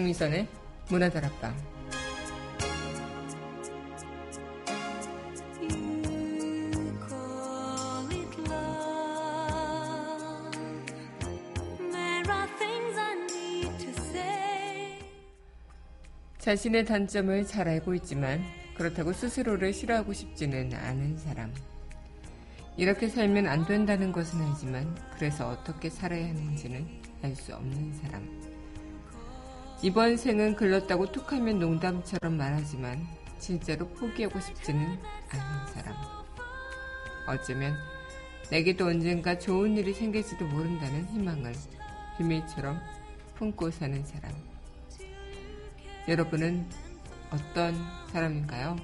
강민선의 문화다락방 자신의 단점을 잘 알고 있지만 그렇다고 스스로를 싫어하고 싶지는 않은 사람. 이렇게 살면 안 된다는 것은 알지만 그래서 어떻게 살아야 하는지는 알 수 없는 사람. 이번 생은 글렀다고 툭하면 농담처럼 말하지만 진짜로 포기하고 싶지는 않은 사람. 어쩌면 내게도 언젠가 좋은 일이 생길지도 모른다는 희망을 비밀처럼 품고 사는 사람. 여러분은 어떤 사람인가요?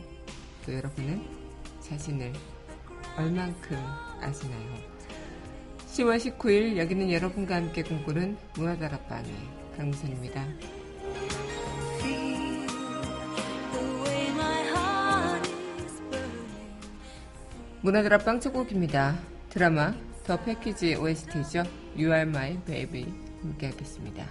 또 여러분은 자신을 얼만큼 아시나요? 10월 19일 여기는 여러분과 함께 꿈꾸는 문화다락방의 강미선입니다. 문화다락방 첫 곡입니다. 드라마 더 패키지 OST죠. You are my baby 함께 하겠습니다.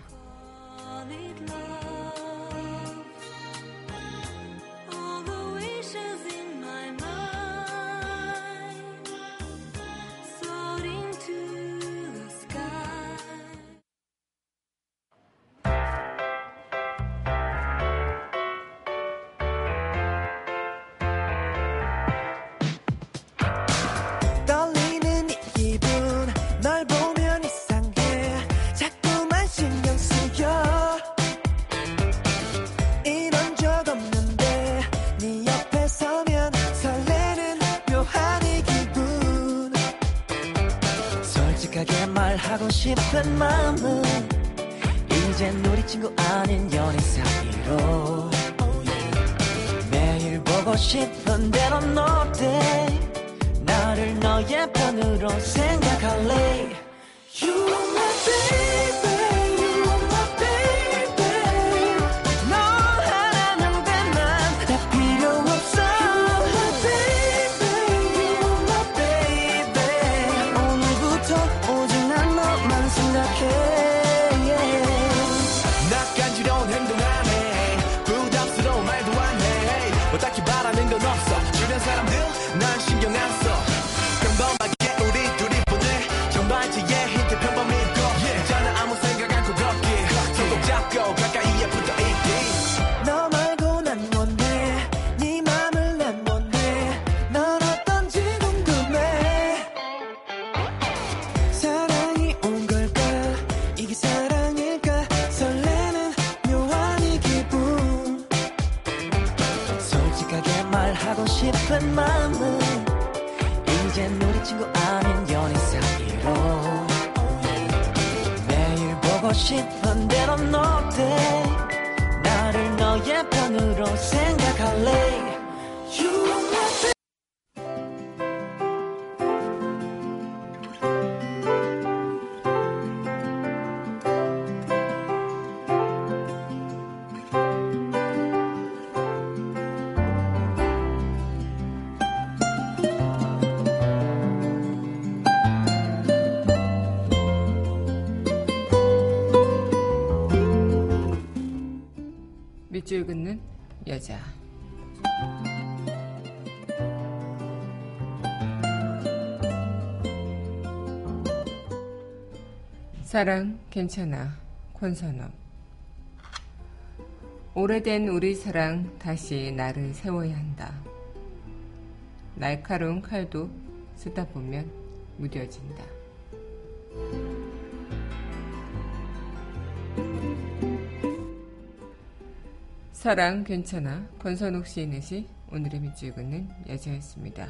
생각 밑줄 긋는 여자. 사랑 괜찮아 권선업 오래된 우리 사랑 다시 나를 세워야 한다. 날카로운 칼도 쓰다 보면 무뎌진다. 사랑 괜찮아 권선욱 시인의 시 오늘의 밑줄 긋는 여자였습니다.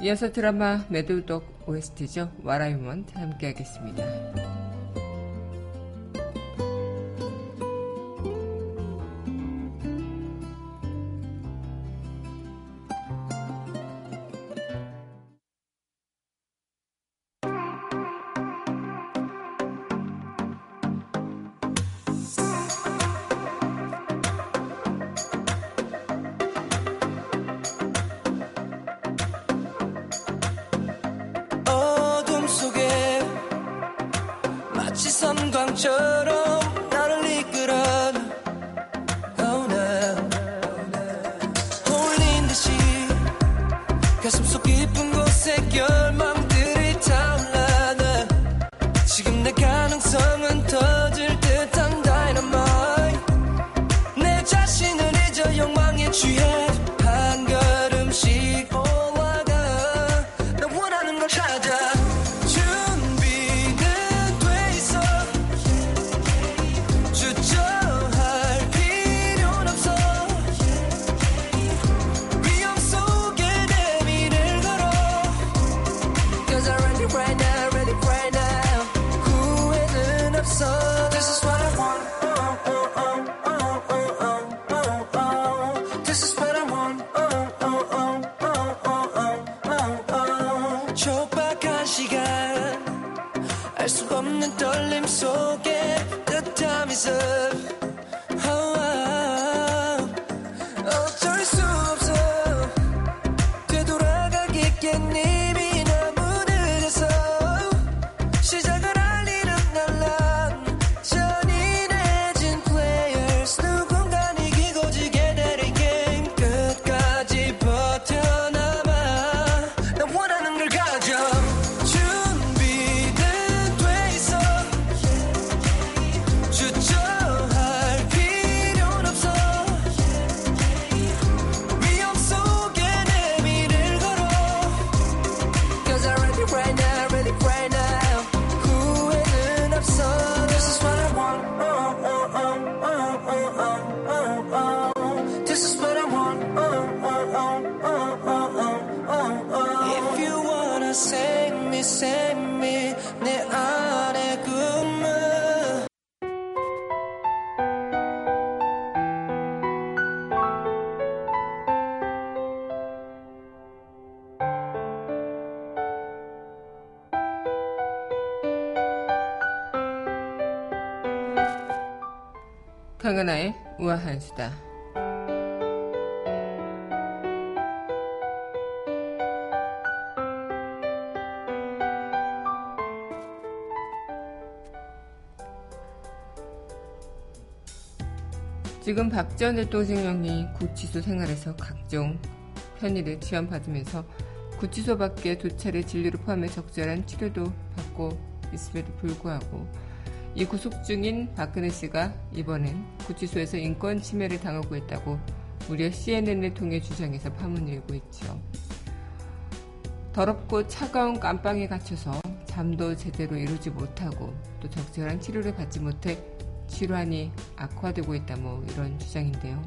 이어서 드라마 매드독 OST죠. What I Meant 함께 하겠습니다. 선 후 강은하의 우아한 수다. 지금 박 전 대통령이 구치소 생활에서 각종 편의를 지원받으면서 구치소 밖에 두 차례 진료를 포함해 적절한 치료도 받고 있음에도 불구하고 이 구속 중인 박근혜 씨가 이번엔 구치소에서 인권 침해를 당하고 있다고 무려 CNN을 통해 주장해서 파문을 일고 있죠. 더럽고 차가운 깜빵에 갇혀서 잠도 제대로 이루지 못하고 또 적절한 치료를 받지 못해 질환이 악화되고 있다 뭐 이런 주장인데요.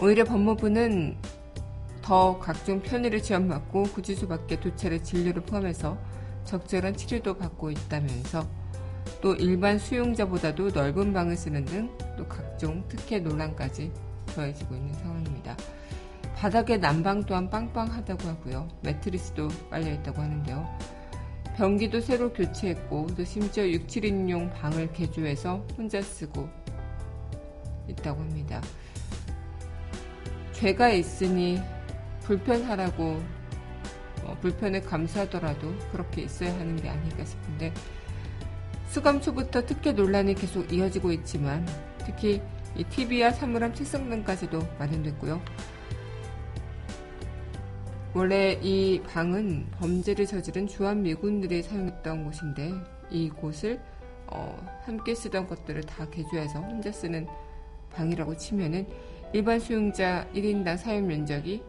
오히려 법무부는 더 각종 편의를 지원받고 구치소 밖에 두 차례 진료를 포함해서 적절한 치료도 받고 있다면서 또 일반 수용자보다도 넓은 방을 쓰는 등 또 각종 특혜 논란까지 더해지고 있는 상황입니다. 바닥에 난방 또한 빵빵하다고 하고요. 매트리스도 빨려 있다고 하는데요. 변기도 새로 교체했고 또 심지어 6, 7인용 방을 개조해서 혼자 쓰고 있다고 합니다. 죄가 있으니 불편하라고 어, 불편을 감수하더라도 그렇게 있어야 하는 게 아닐까 싶은데 수감 초부터 특혜 논란이 계속 이어지고 있지만 특히 이 TV와 사물함 책상 등까지도 마련됐고요. 원래 이 방은 범죄를 저지른 주한 미군들이 사용했던 곳인데 이곳을 어, 함께 쓰던 것들을 다 개조해서 혼자 쓰는 방이라고 치면은 일반 수용자 1인당 사용 면적이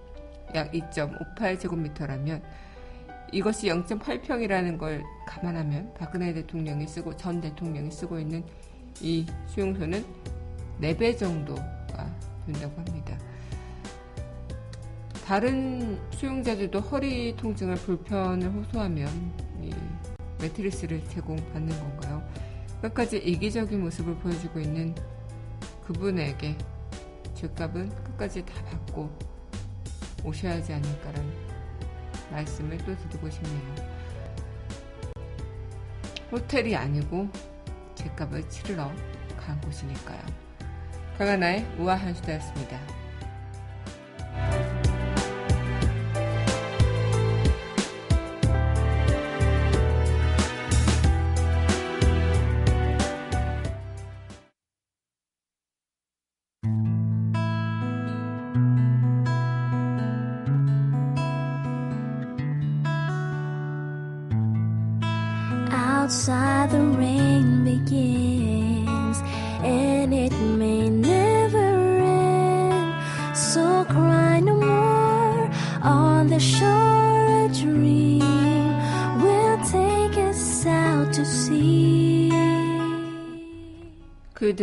약 2.58제곱미터라면 이것이 0.8평이라는 걸 감안하면 박근혜 대통령이 쓰고 전 대통령이 쓰고 있는 이 수용소는 4배 정도가 된다고 합니다. 다른 수용자들도 허리 통증을 불편을 호소하면 이 매트리스를 제공받는 건가요? 끝까지 이기적인 모습을 보여주고 있는 그분에게 죄값은 끝까지 다 받고 오셔야 하지 않을까라는 말씀을 또 드리고 싶네요. 호텔이 아니고 죄값을 치르러 간 곳이니까요. 강하나의 우아한 수다였습니다.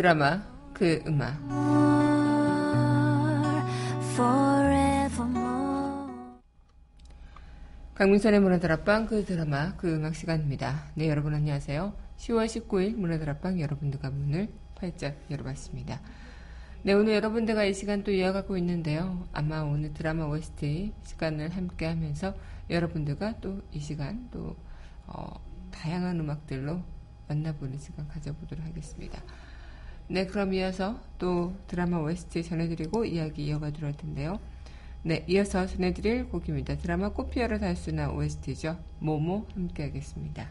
드라마, 그 음악. 강민선의 문화다락방 그 드라마 그 음악 시간입니다. 네 여러분 안녕하세요. 10월 19일 문화다락방 여러분들과 문을 활짝 열어봤습니다. 네 오늘 여러분들과 이 시간 또 이어가고 있는데요. 아마 오늘 드라마 OST 시간을 함께 하면서 여러분들과 또 이 시간 또 어, 다양한 음악들로 만나보는 시간 가져보도록 하겠습니다. 네 그럼 이어서 또 드라마 OST 전해드리고 이야기 이어가도록 할 텐데요. 네, 이어서 전해드릴 곡입니다. 드라마 꽃피어를 달수나 OST죠. 모모 함께 하겠습니다.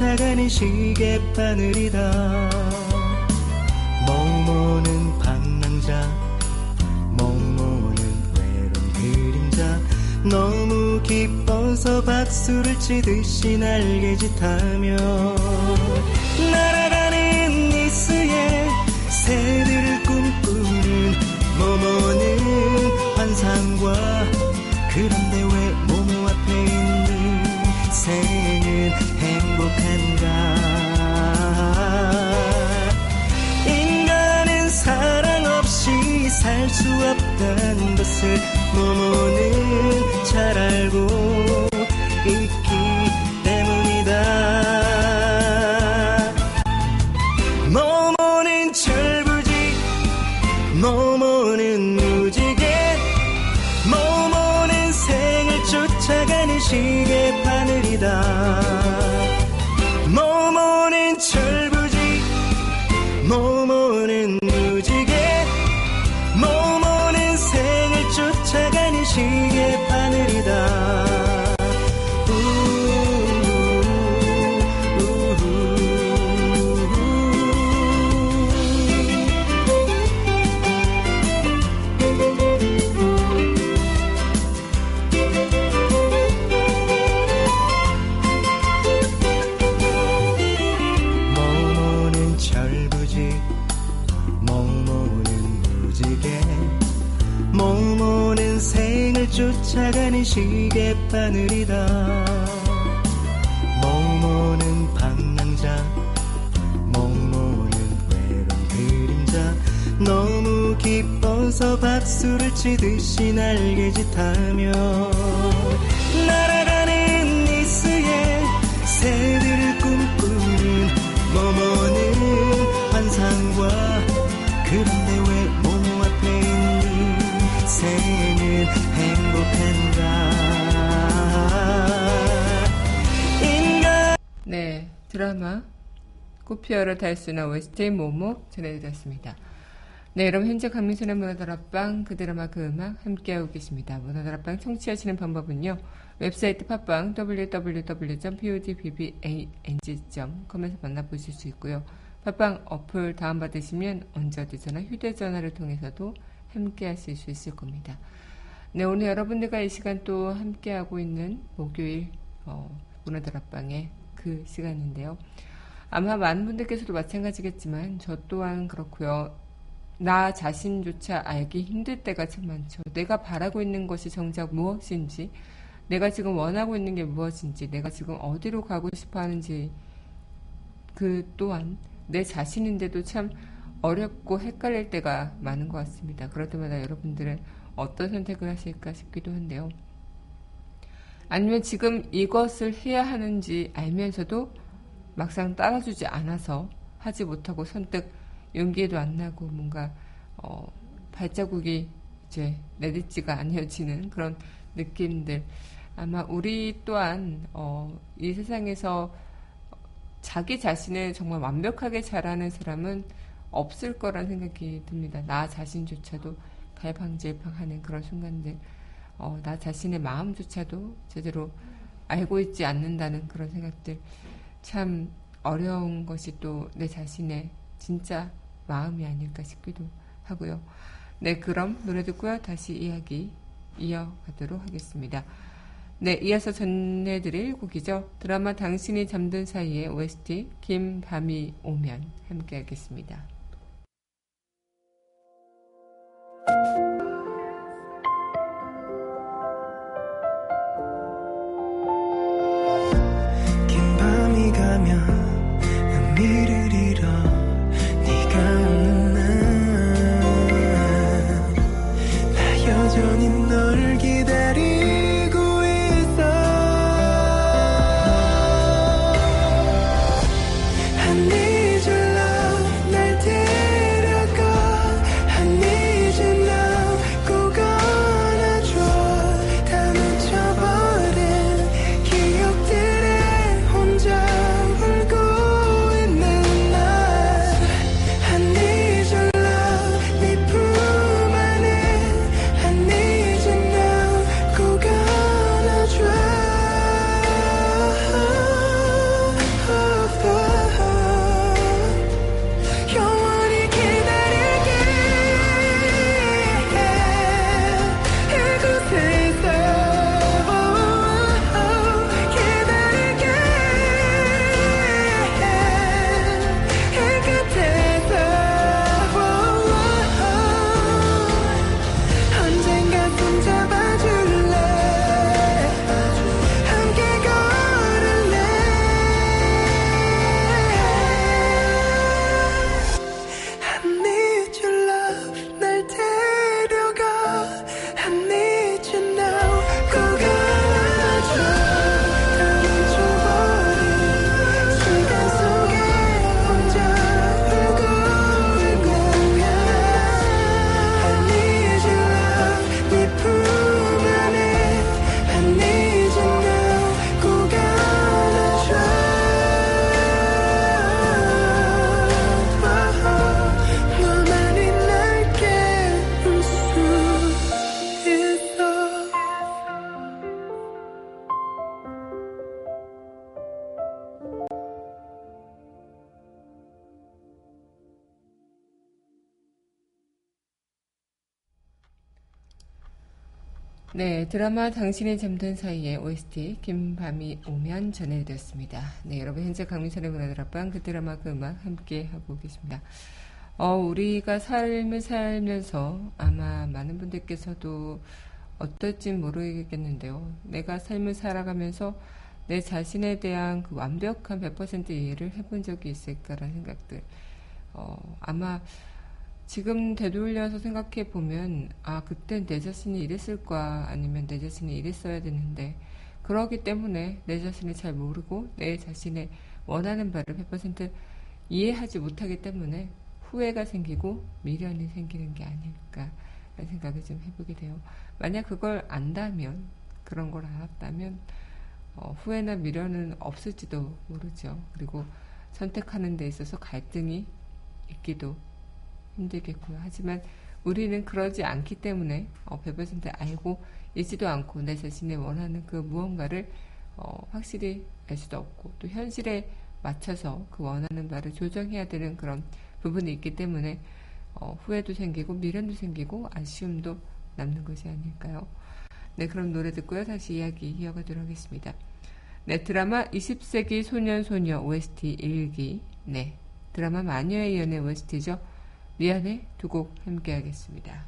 쫓아가는 시계바늘이다. 모모는 방랑자 모모는 외로운 그림자. 너무 기뻐서 박수를 치듯이 날개짓하며 날아가는 니스의 새들을 꿈꾸는 모모는 환상과 그런데 왜 살 수 없다는 것을 모모는 잘 알고 바늘이다. 모모는 방랑자 모모는 외로운 그림자. 너무 기뻐서 박수를 치듯이 날개짓하며 피어를 달수나 OST 모모 전해드렸습니다. 네, 여러분 현재 강민선의 문화다락방 그 드라마 그 음악 함께하고 계십니다. 문화다락방 청취하시는 방법은요. 웹사이트 팟빵 www.podbbang.com에서 만나보실 수 있고요. 팟빵 어플 다운받으시면 언제 어디서나 휴대전화를 통해서도 함께하실 수 있을 겁니다. 네, 오늘 여러분들과 이 시간 또 함께하고 있는 목요일 어, 문화다락방의 그 시간인데요. 아마 많은 분들께서도 마찬가지겠지만 저 또한 그렇고요. 나 자신조차 알기 힘들 때가 참 많죠. 내가 바라고 있는 것이 정작 무엇인지, 내가 지금 원하고 있는 게 무엇인지, 내가 지금 어디로 가고 싶어 하는지, 그 또한 내 자신인데도 참 어렵고 헷갈릴 때가 많은 것 같습니다. 그럴 때마다 여러분들은 어떤 선택을 하실까 싶기도 한데요. 아니면 지금 이것을 해야 하는지 알면서도 막상 따라주지 않아서 하지 못하고 선뜻 용기도 안 나고 뭔가 어, 발자국이 이제 내딛지가 않혀지는 그런 느낌들. 아마 우리 또한 어, 이 세상에서 자기 자신을 정말 완벽하게 잘하는 사람은 없을 거란 생각이 듭니다. 나 자신조차도 갈팡질팡하는 그런 순간들, 어, 나 자신의 마음조차도 제대로 알고 있지 않는다는 그런 생각들, 참 어려운 것이 또 내 자신의 진짜 마음이 아닐까 싶기도 하고요. 네, 그럼 노래 듣고요. 다시 이야기 이어가도록 하겠습니다. 네, 이어서 전해드릴 곡이죠. 드라마 당신이 잠든 사이에 OST 긴 밤이 오면 함께 하겠습니다. 네, 드라마 당신이 잠든 사이에 OST 긴 밤이 오면 전해드렸습니다. 네, 여러분 현재 강민선의 문화들 앞방 그 드라마 그 음악 함께 하고 계십니다. 어, 우리가 삶을 살면서 아마 많은 분들께서도 어떨지 모르겠는데요. 내가 삶을 살아가면서 내 자신에 대한 그 완벽한 100% 이해를 해본 적이 있을까라는 생각들. 어, 아마 지금 되돌려서 생각해 보면 아 그땐 내 자신이 이랬을까 아니면 내 자신이 이랬어야 되는데 그러기 때문에 내 자신을 잘 모르고 내 자신의 원하는 바를 100% 이해하지 못하기 때문에 후회가 생기고 미련이 생기는 게 아닐까 라는 생각을 좀 해보게 돼요. 만약 그걸 안다면 그런 걸 알았다면 어, 후회나 미련은 없을지도 모르죠. 그리고 선택하는 데 있어서 갈등이 있기도 힘들겠고요. 하지만 우리는 그러지 않기 때문에 어, 100% 알고 있지도 않고 내 자신의 원하는 그 무언가를 어, 확실히 알 수도 없고 또 현실에 맞춰서 그 원하는 바를 조정해야 되는 그런 부분이 있기 때문에 어, 후회도 생기고 미련도 생기고 아쉬움도 남는 것이 아닐까요? 네, 그럼 노래 듣고요. 다시 이야기 이어가도록 하겠습니다. 네, 드라마 20세기 소년 소녀 OST 1기. 네, 드라마 마녀의 연애 OST죠. 미안해 두곡 함께 하겠습니다.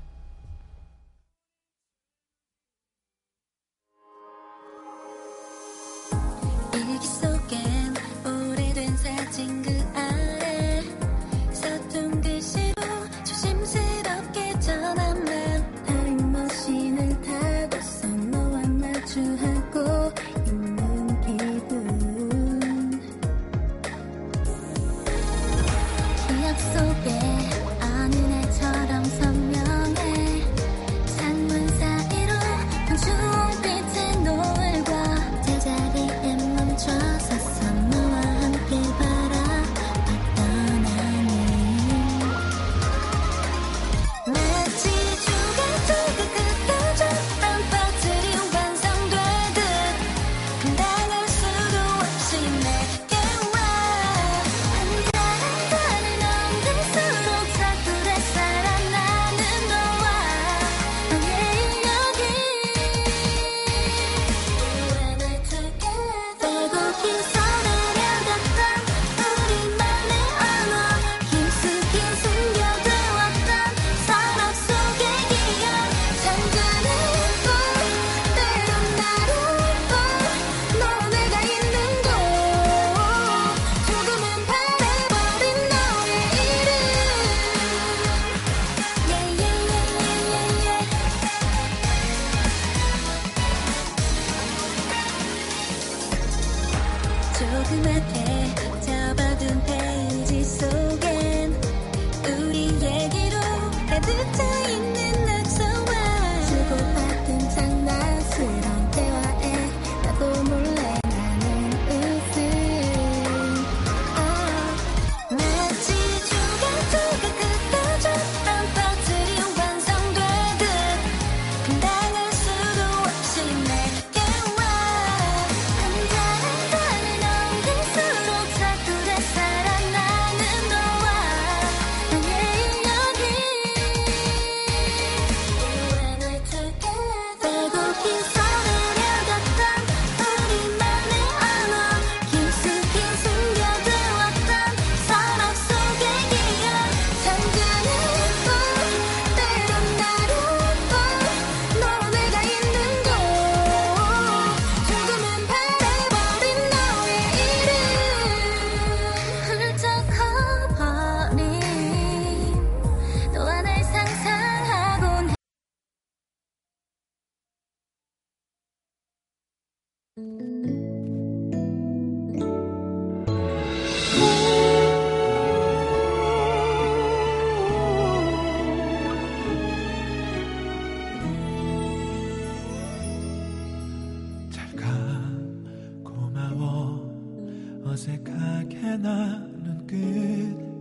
끝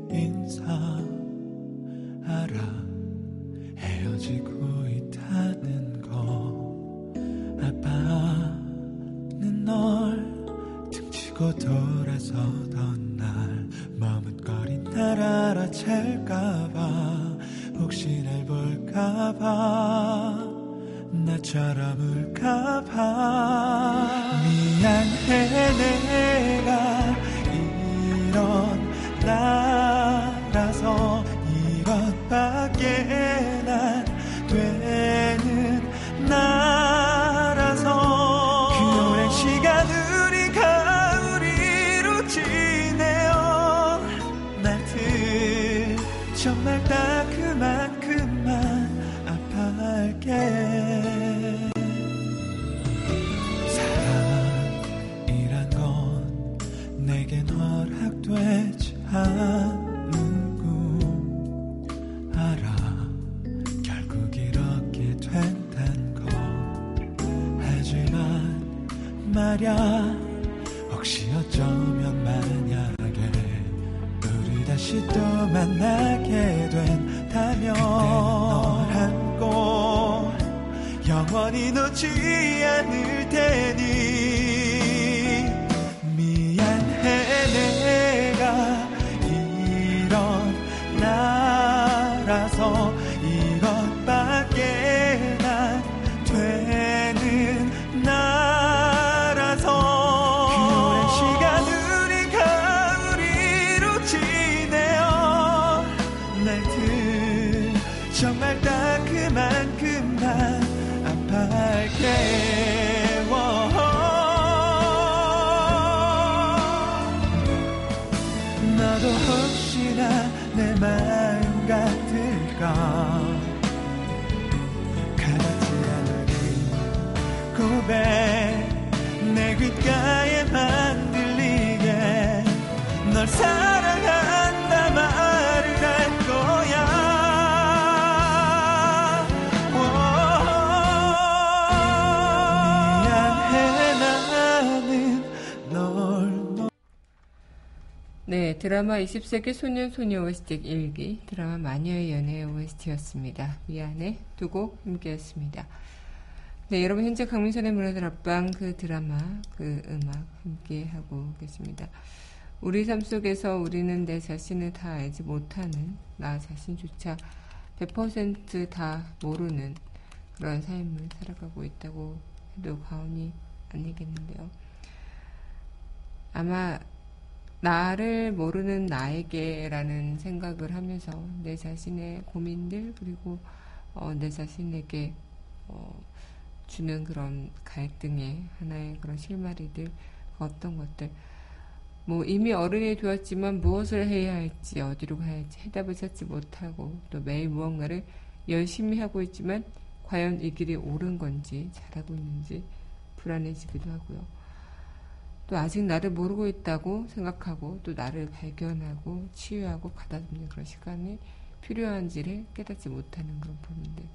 인사 알아 헤어지고 있다는 거 아빠는 널 등치고 돌아서던 날 머뭇거린 날 알아챌까봐. 혹시 날 볼까봐. 나처럼 울까봐. 미안해 내 말야. 혹시 어쩌면 만약에 우리 다시 또 만나게 된다면 널 안고 영원히 놓지 않을 테니 내 귓가에 만 들리게 널 사랑한다 말을 할 거야 미안해 나는 널 네, 드라마 20세기 소년 소녀 OST 일기 드라마 마녀의 연애 OST였습니다. 미안해 두 곡 함께했습니다. 네, 여러분 현재 강민선의 문화들 앞방 그 드라마 그 음악 함께 하고 계십니다. 우리 삶 속에서 우리는 내 자신을 다 알지 못하는 나 자신조차 100%다 모르는 그런 삶을 살아가고 있다고 해도 과언이 아니겠는데요. 아마 나를 모르는 나에게라는 생각을 하면서 내 자신의 고민들 그리고 어, 내 자신에게 어, 주는 그런 갈등의 하나의 그런 실마리들 그 어떤 것들 뭐 이미 어른이 되었지만 무엇을 해야 할지 어디로 가야 할지 해답을 찾지 못하고 또 매일 무언가를 열심히 하고 있지만 과연 이 길이 옳은 건지 잘하고 있는지 불안해지기도 하고요. 또 아직 나를 모르고 있다고 생각하고 또 나를 발견하고 치유하고 가다듬는 그런 시간이 필요한지를 깨닫지 못하는 그런 부분들.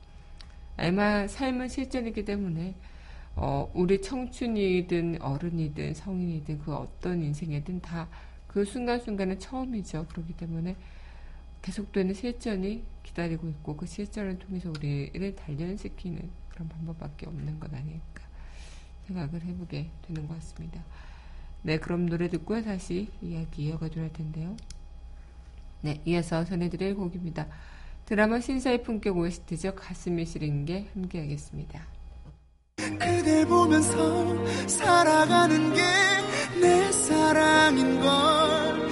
아마 삶은 실전이기 때문에 어, 우리 청춘이든 어른이든 성인이든 그 어떤 인생이든 다 그 순간순간은 처음이죠. 그렇기 때문에 계속되는 실전이 기다리고 있고 그 실전을 통해서 우리를 단련시키는 그런 방법밖에 없는 것 아닐까 생각을 해보게 되는 것 같습니다. 네, 그럼 노래 듣고 다시 이야기 이어가도록 할 텐데요. 네, 이어서 전해드릴 곡입니다. 드라마 신사의 품격 OST죠. 가슴이 시린 게 함께하겠습니다. 그댈 보면서 살아가는 게 내 사랑인 걸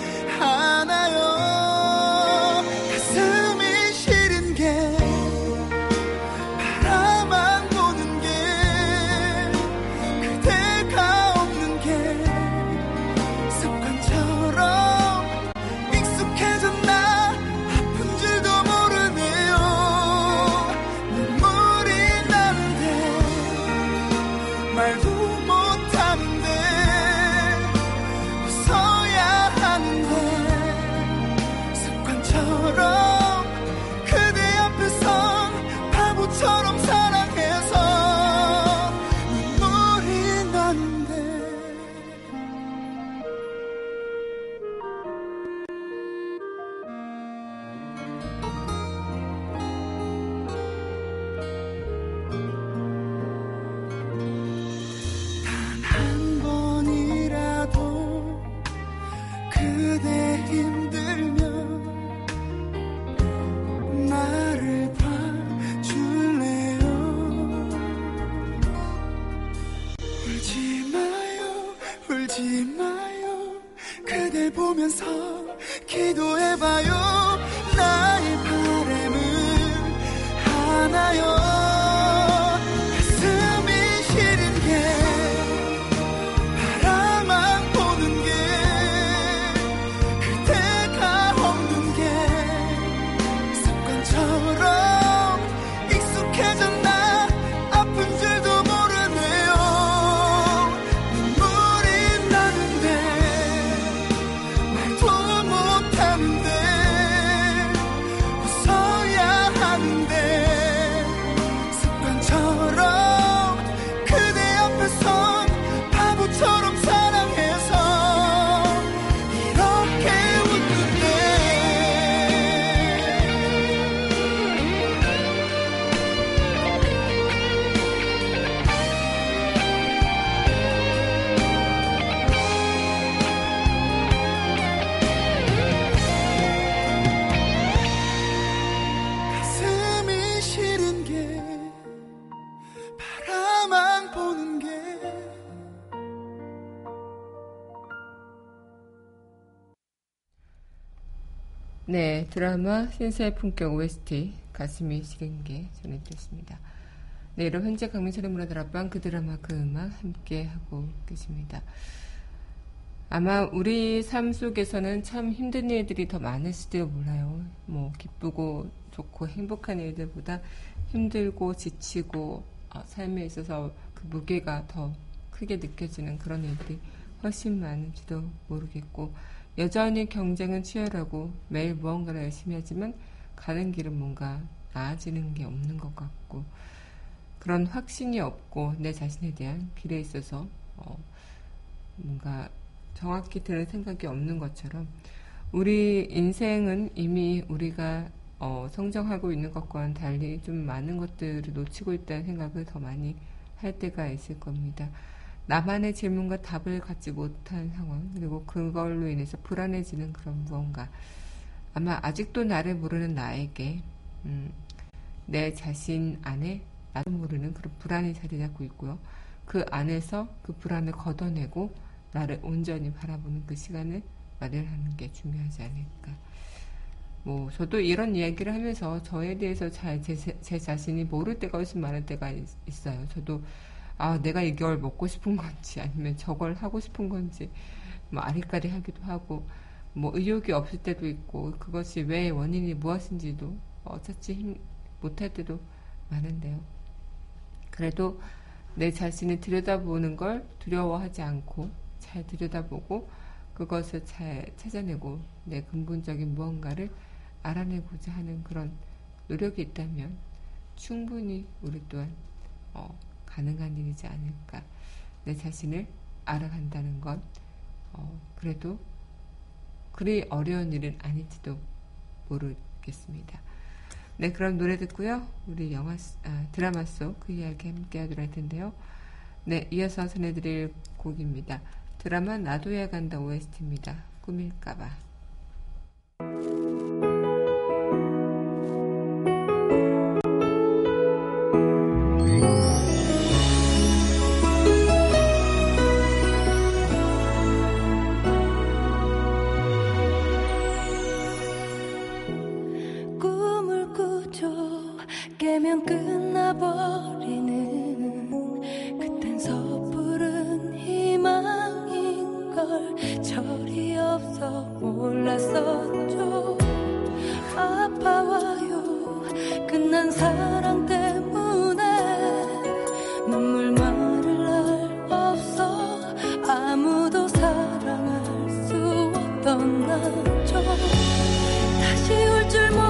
네, 드라마 신사의 품격 OST 가슴이 시린 게 전해드렸습니다. 네, 여러분 현재 강민철의 문화다락방 그 드라마 그 음악 함께 하고 계십니다. 아마 우리 삶 속에서는 참 힘든 일들이 더 많을지도 몰라요. 뭐 기쁘고 좋고 행복한 일들보다 힘들고 지치고 어, 삶에 있어서 그 무게가 더 크게 느껴지는 그런 일들이 훨씬 많을지도 모르겠고 여전히 경쟁은 치열하고 매일 무언가를 열심히 하지만 가는 길은 뭔가 나아지는 게 없는 것 같고 그런 확신이 없고 내 자신에 대한 길에 있어서 어, 뭔가 정확히 드는 생각이 없는 것처럼 우리 인생은 이미 우리가 어, 성장하고 있는 것과는 달리 좀 많은 것들을 놓치고 있다는 생각을 더 많이 할 때가 있을 겁니다. 나만의 질문과 답을 갖지 못한 상황, 그리고 그걸로 인해서 불안해지는 그런 무언가. 아마 아직도 나를 모르는 나에게, 음, 내 자신 안에 나도 모르는 그런 불안이 자리 잡고 있고요. 그 안에서 그 불안을 걷어내고 나를 온전히 바라보는 그 시간을 마련하는 게 중요하지 않을까. 뭐, 저도 이런 이야기를 하면서 저에 대해서 잘 제, 제 자신이 모를 때가 훨씬 많을 때가 있, 있어요. 저도, 아, 내가 이걸 먹고 싶은 건지, 아니면 저걸 하고 싶은 건지, 뭐, 아리까리 하기도 하고, 뭐, 의욕이 없을 때도 있고, 그것이 왜 원인이 무엇인지도 어, 힘, 못할 때도 많은데요. 그래도 내 자신을 들여다보는 걸 두려워하지 않고, 잘잘 들여다보고 그것을 잘 찾아내고 내 근본적인 무언가를 알아내고자 하는 그런 노력이 있다면 충분히 우리 또한 어, 가능한 일이지 않을까. 내 자신을 알아간다는 건 어, 그래도 그리 어려운 일은 아닐지도 모르겠습니다. 네, 그럼 노래 듣고요. 우리 영화, 아, 드라마 속 그 이야기 함께 하도록 할 텐데요. 네, 이어서 전해드릴 곡입니다. 드라마 나도야 간다 OST입니다. 꿈일까봐. 없던 나죠? 다시 올줄 몰랐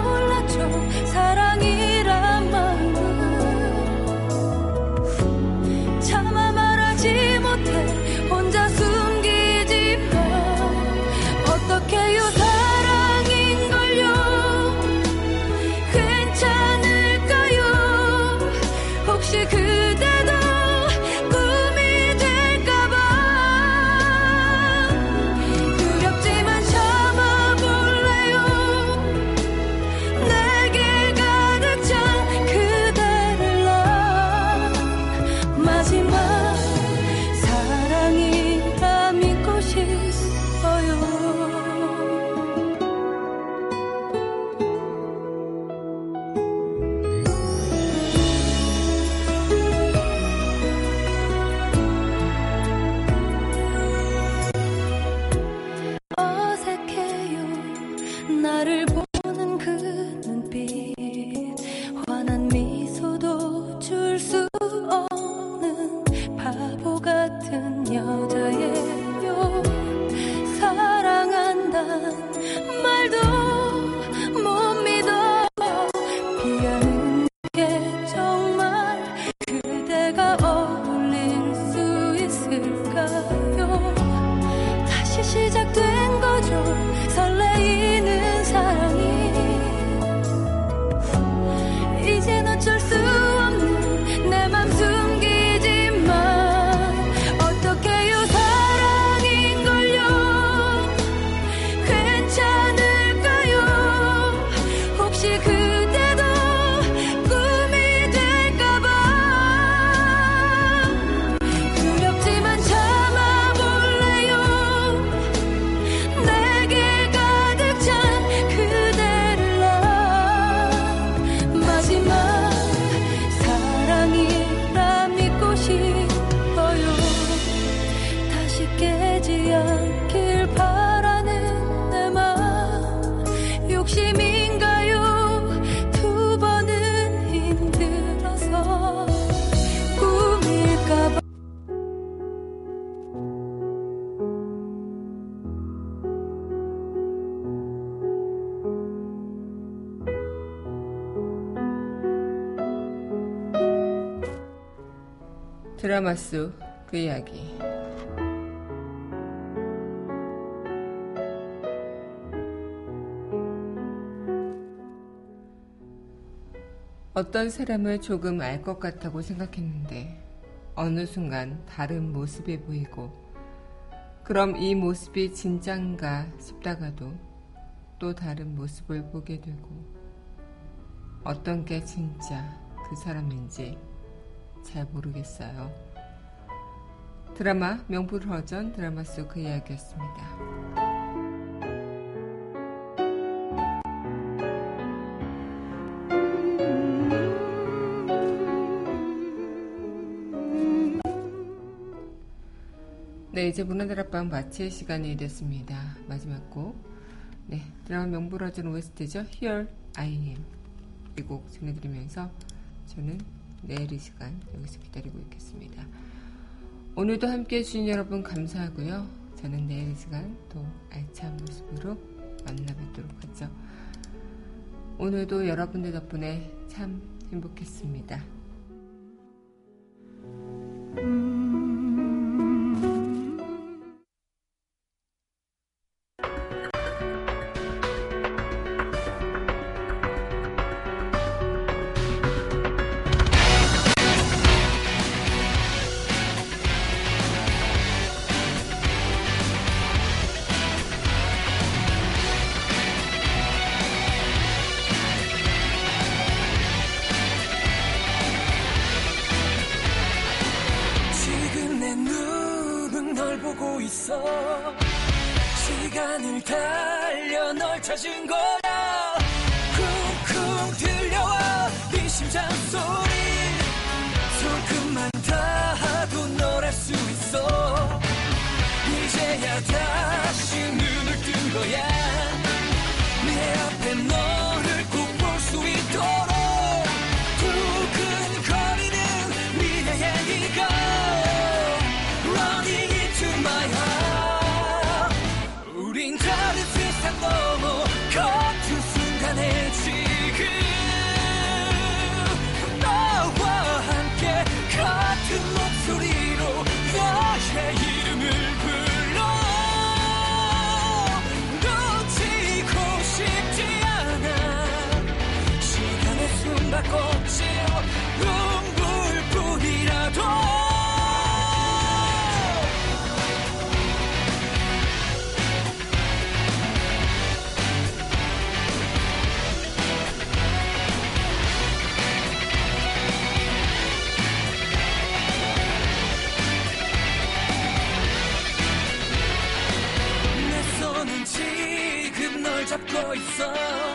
드라마 속 그 이야기. 어떤 사람을 조금 알 것 같다고 생각했는데 어느 순간 다른 모습이 보이고 그럼 이 모습이 진짠가 싶다가도 또 다른 모습을 보게 되고 어떤 게 진짜 그 사람인지 잘 모르겠어요. 드라마 명불허전 드라마 속 그 이야기였습니다. 네, 이제 문화다락방 마칠 시간이 됐습니다. 마지막 곡. 네, 드라마 명불허전 OST죠. Here I Am. 이 곡 전해드리면서 저는 내일 이 시간 여기서 기다리고 있겠습니다. 오늘도 함께 해주신 여러분 감사하고요. 저는 내일 이 시간 또 알찬 모습으로 만나뵙도록 하죠. 오늘도 여러분들 덕분에 참 행복했습니다. 지 내 손은 지금 널 잡고 있어